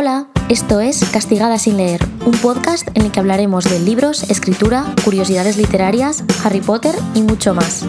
Hola, esto es Castigada sin leer, un podcast en el que hablaremos de libros, escritura, curiosidades literarias, Harry Potter y mucho más.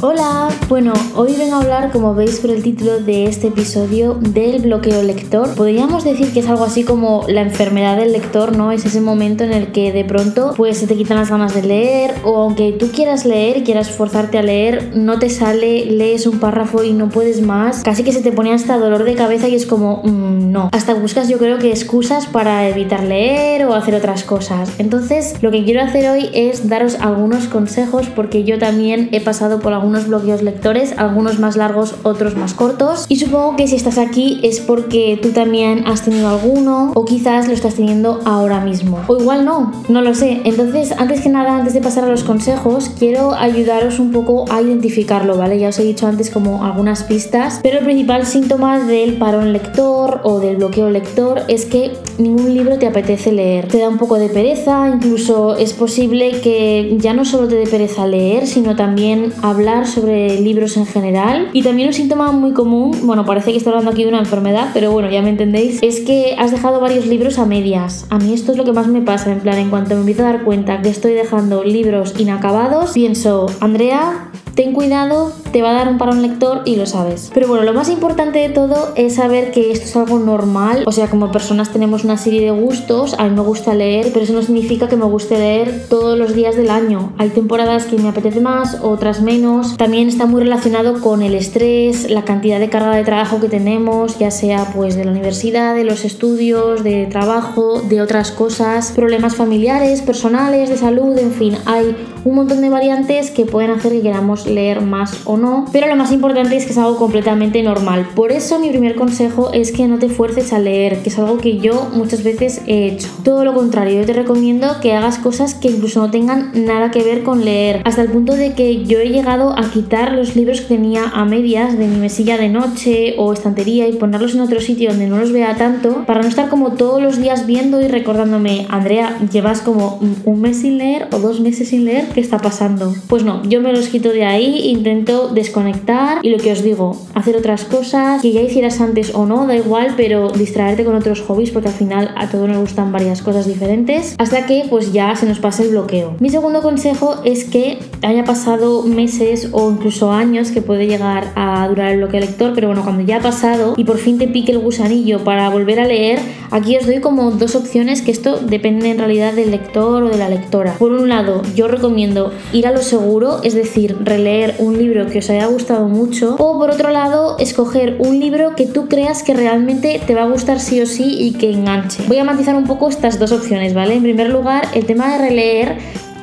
Hola, bueno, hoy vengo a hablar, como veis por el título de este episodio, del bloqueo lector. Podríamos decir que es algo así como la enfermedad del lector, ¿no? Es ese momento en el que de pronto pues se te quitan las ganas de leer o aunque tú quieras leer, quieras forzarte a leer, no te sale, lees un párrafo y no puedes más. Casi que se te pone hasta dolor de cabeza y es como, mm, no. Hasta buscas yo creo que excusas para evitar leer o hacer otras cosas. Entonces, lo que quiero hacer hoy es daros algunos consejos porque yo también he pasado por algún algunos bloqueos lectores, algunos más largos, otros más cortos. Y supongo que si estás aquí es porque tú también has tenido alguno o quizás lo estás teniendo ahora mismo. O igual no, no lo sé. Entonces, antes que nada, antes de pasar a los consejos, quiero ayudaros un poco a identificarlo, ¿vale? Ya os he dicho antes como algunas pistas, pero el principal síntoma del parón lector o del bloqueo lector es que ningún libro te apetece leer. Te da un poco de pereza, incluso es posible que ya no solo te dé pereza leer, sino también hablar sobre libros en general. Y también un síntoma muy común, bueno, parece que estoy hablando aquí de una enfermedad, pero bueno, ya me entendéis, es que has dejado varios libros a medias. A mí esto es lo que más me pasa, en plan, en cuanto me empiezo a dar cuenta que estoy dejando libros inacabados, pienso, Andrea, ten cuidado, te va a dar un parón lector y lo sabes. Pero bueno, lo más importante de todo es saber que esto es algo normal. O sea, como personas tenemos una serie de gustos. A mí me gusta leer, pero eso no significa que me guste leer todos los días del año. Hay temporadas que me apetece más, otras menos. También está muy relacionado con el estrés, la cantidad de carga de trabajo que tenemos, ya sea pues de la universidad, de los estudios, de trabajo, de otras cosas, problemas familiares, personales, de salud, en fin, hay un montón de variantes que pueden hacer que queramos leer más o no, pero lo más importante es que es algo completamente normal. Por eso mi primer consejo es que no te fuerces a leer, que es algo que yo muchas veces he hecho. Todo lo contrario, yo te recomiendo que hagas cosas que incluso no tengan nada que ver con leer, hasta el punto de que yo he llegado a quitar los libros que tenía a medias de mi mesilla de noche o estantería y ponerlos en otro sitio donde no los vea tanto, para no estar como todos los días viendo y recordándome, Andrea, llevas como un mes sin leer o dos meses sin leer, ¿qué está pasando? Pues no, yo me los quito de ahí intento desconectar y lo que os digo, hacer otras cosas que ya hicieras antes o no, da igual, pero distraerte con otros hobbies porque al final a todos nos gustan varias cosas diferentes hasta que pues ya se nos pase el bloqueo. Mi segundo consejo es que haya pasado meses o incluso años que puede llegar a durar el bloqueo lector, pero bueno, cuando ya ha pasado y por fin te pique el gusanillo para volver a leer, aquí os doy como dos opciones que esto depende en realidad del lector o de la lectora. Por un lado, yo recomiendo ir a lo seguro, es decir, releer un libro que os haya gustado mucho o por otro lado escoger un libro que tú creas que realmente te va a gustar sí o sí y que enganche. Voy a matizar un poco estas dos opciones, ¿vale? En primer lugar, el tema de releer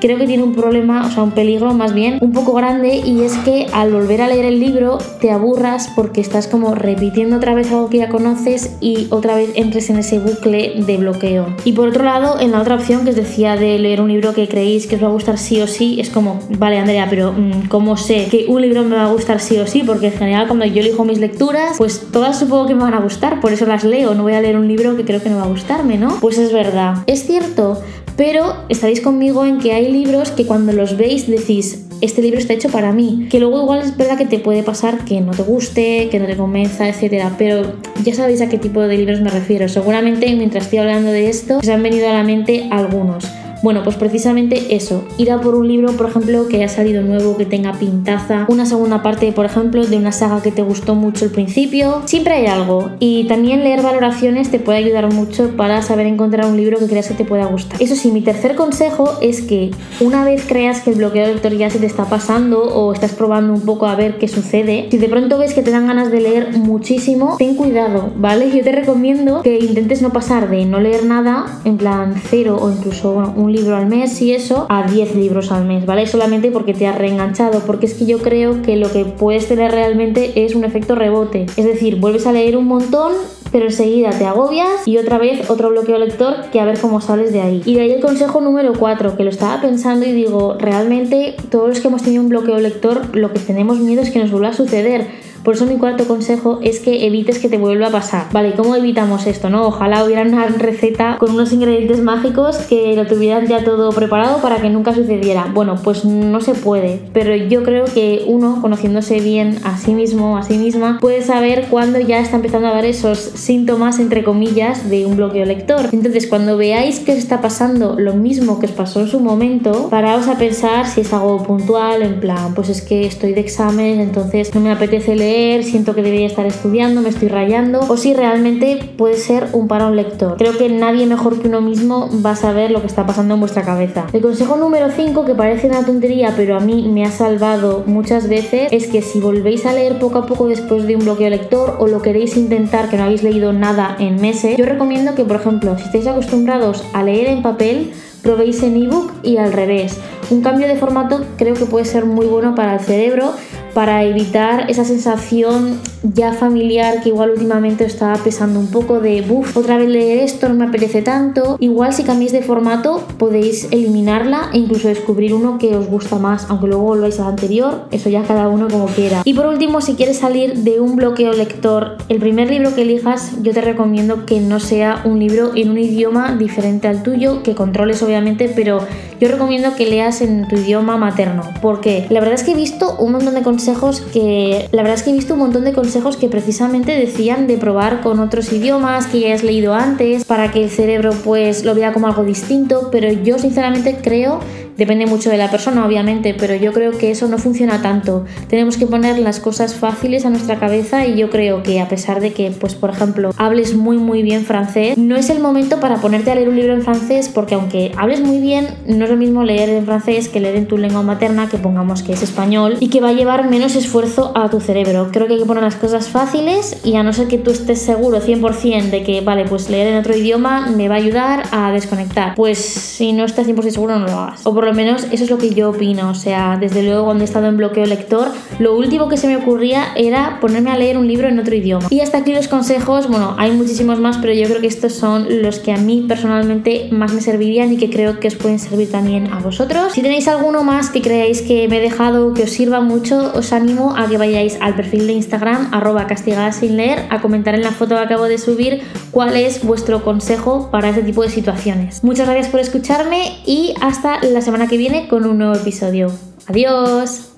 creo que tiene un problema, o sea, un peligro más bien, un poco grande y es que al volver a leer el libro te aburras porque estás como repitiendo otra vez algo que ya conoces y otra vez entres en ese bucle de bloqueo. Y por otro lado, en la otra opción que os decía de leer un libro que creéis que os va a gustar sí o sí, es como, vale Andrea, pero mm, ¿cómo sé que un libro me va a gustar sí o sí? Porque en general cuando yo elijo mis lecturas, pues todas supongo que me van a gustar, por eso las leo, no voy a leer un libro que creo que no va a gustarme, ¿no? Pues es verdad. Es cierto, pero estaréis conmigo en que hay libros que cuando los veis decís, este libro está hecho para mí, que luego igual es verdad que te puede pasar que no te guste, que no te convenza, etcétera, pero ya sabéis a qué tipo de libros me refiero. Seguramente mientras estoy hablando de esto, se han venido a la mente algunos. Bueno, pues precisamente eso, ir a por un libro, por ejemplo, que haya salido nuevo, que tenga pintaza, una segunda parte, por ejemplo, de una saga que te gustó mucho al principio, siempre hay algo. Y también leer valoraciones te puede ayudar mucho para saber encontrar un libro que creas que te pueda gustar. Eso sí, mi tercer consejo es que una vez creas que el bloqueo de lector ya se te está pasando o estás probando un poco a ver qué sucede, si de pronto ves que te dan ganas de leer muchísimo, ten cuidado, ¿vale? Yo te recomiendo que intentes no pasar de no leer nada, en plan cero o incluso un libro al mes y eso a 10 libros al mes, ¿vale? Solamente porque te has reenganchado, porque es que yo creo que lo que puedes tener realmente es un efecto rebote. Es decir, vuelves a leer un montón, pero enseguida te agobias y otra vez otro bloqueo lector que a ver cómo sales de ahí. Y de ahí el consejo número 4, que lo estaba pensando y digo, realmente todos los que hemos tenido un bloqueo lector, lo que tenemos miedo es que nos vuelva a suceder Por eso mi cuarto consejo es que evites que te vuelva a pasar. Vale, ¿cómo evitamos esto? No, ojalá hubiera una receta con unos ingredientes mágicos que lo tuvieran ya todo preparado para que nunca sucediera. Bueno, pues no se puede, pero yo creo que uno, conociéndose bien a sí mismo, a sí misma, puede saber cuándo ya está empezando a dar esos síntomas, entre comillas, de un bloqueo lector. Entonces, cuando veáis que os está pasando lo mismo que os pasó en su momento, paraos a pensar si es algo puntual, en plan, pues es que estoy de examen, entonces no me apetece leer, siento que debería estar estudiando, me estoy rayando, o si realmente puede ser un parón lector. Creo que nadie mejor que uno mismo va a saber lo que está pasando en vuestra cabeza. El consejo número 5, que parece una tontería, pero a mí me ha salvado muchas veces, es que si volvéis a leer poco a poco después de un bloqueo lector o lo queréis intentar que no habéis leído nada en meses, yo recomiendo que, por ejemplo, si estáis acostumbrados a leer en papel, probéis en ebook y al revés. Un cambio de formato creo que puede ser muy bueno para el cerebro para evitar esa sensación ya familiar que igual últimamente os estaba pesando un poco de, buf, otra vez leer esto, no me apetece tanto. Igual si cambiáis de formato podéis eliminarla e incluso descubrir uno que os gusta más, aunque luego volváis al anterior, eso ya cada uno como quiera. Y por último, si quieres salir de un bloqueo lector, el primer libro que elijas yo te recomiendo que no sea un libro en un idioma diferente al tuyo, que controles obviamente, pero yo recomiendo que leas en tu idioma materno, porque la verdad es que he visto un montón de consejos que la verdad es que he visto un montón de consejos que precisamente decían de probar con otros idiomas que ya has leído antes para que el cerebro pues lo vea como algo distinto, pero yo sinceramente creo Depende mucho de la persona, obviamente, pero yo creo que eso no funciona tanto. Tenemos que poner las cosas fáciles a nuestra cabeza y yo creo que a pesar de que, pues por ejemplo, hables muy muy bien francés, no es el momento para ponerte a leer un libro en francés porque aunque hables muy bien, no es lo mismo leer en francés que leer en tu lengua materna, que pongamos que es español, y que va a llevar menos esfuerzo a tu cerebro. Creo que hay que poner las cosas fáciles y a no ser que tú estés seguro 100% de que, vale, pues leer en otro idioma me va a ayudar a desconectar. Pues si no estás 100% seguro, no lo hagas lo menos eso es lo que yo opino. O sea, desde luego cuando he estado en bloqueo lector, lo último que se me ocurría era ponerme a leer un libro en otro idioma. Y hasta aquí los consejos, bueno, hay muchísimos más, pero yo creo que estos son los que a mí personalmente más me servirían y que creo que os pueden servir también a vosotros. Si tenéis alguno más que creáis que me he dejado que os sirva mucho, os animo a que vayáis al perfil de Instagram, arroba castigada sin leer, a comentar en la foto que acabo de subir cuál es vuestro consejo para este tipo de situaciones. Muchas gracias por escucharme y hasta la semana que viene con un nuevo episodio. Adiós.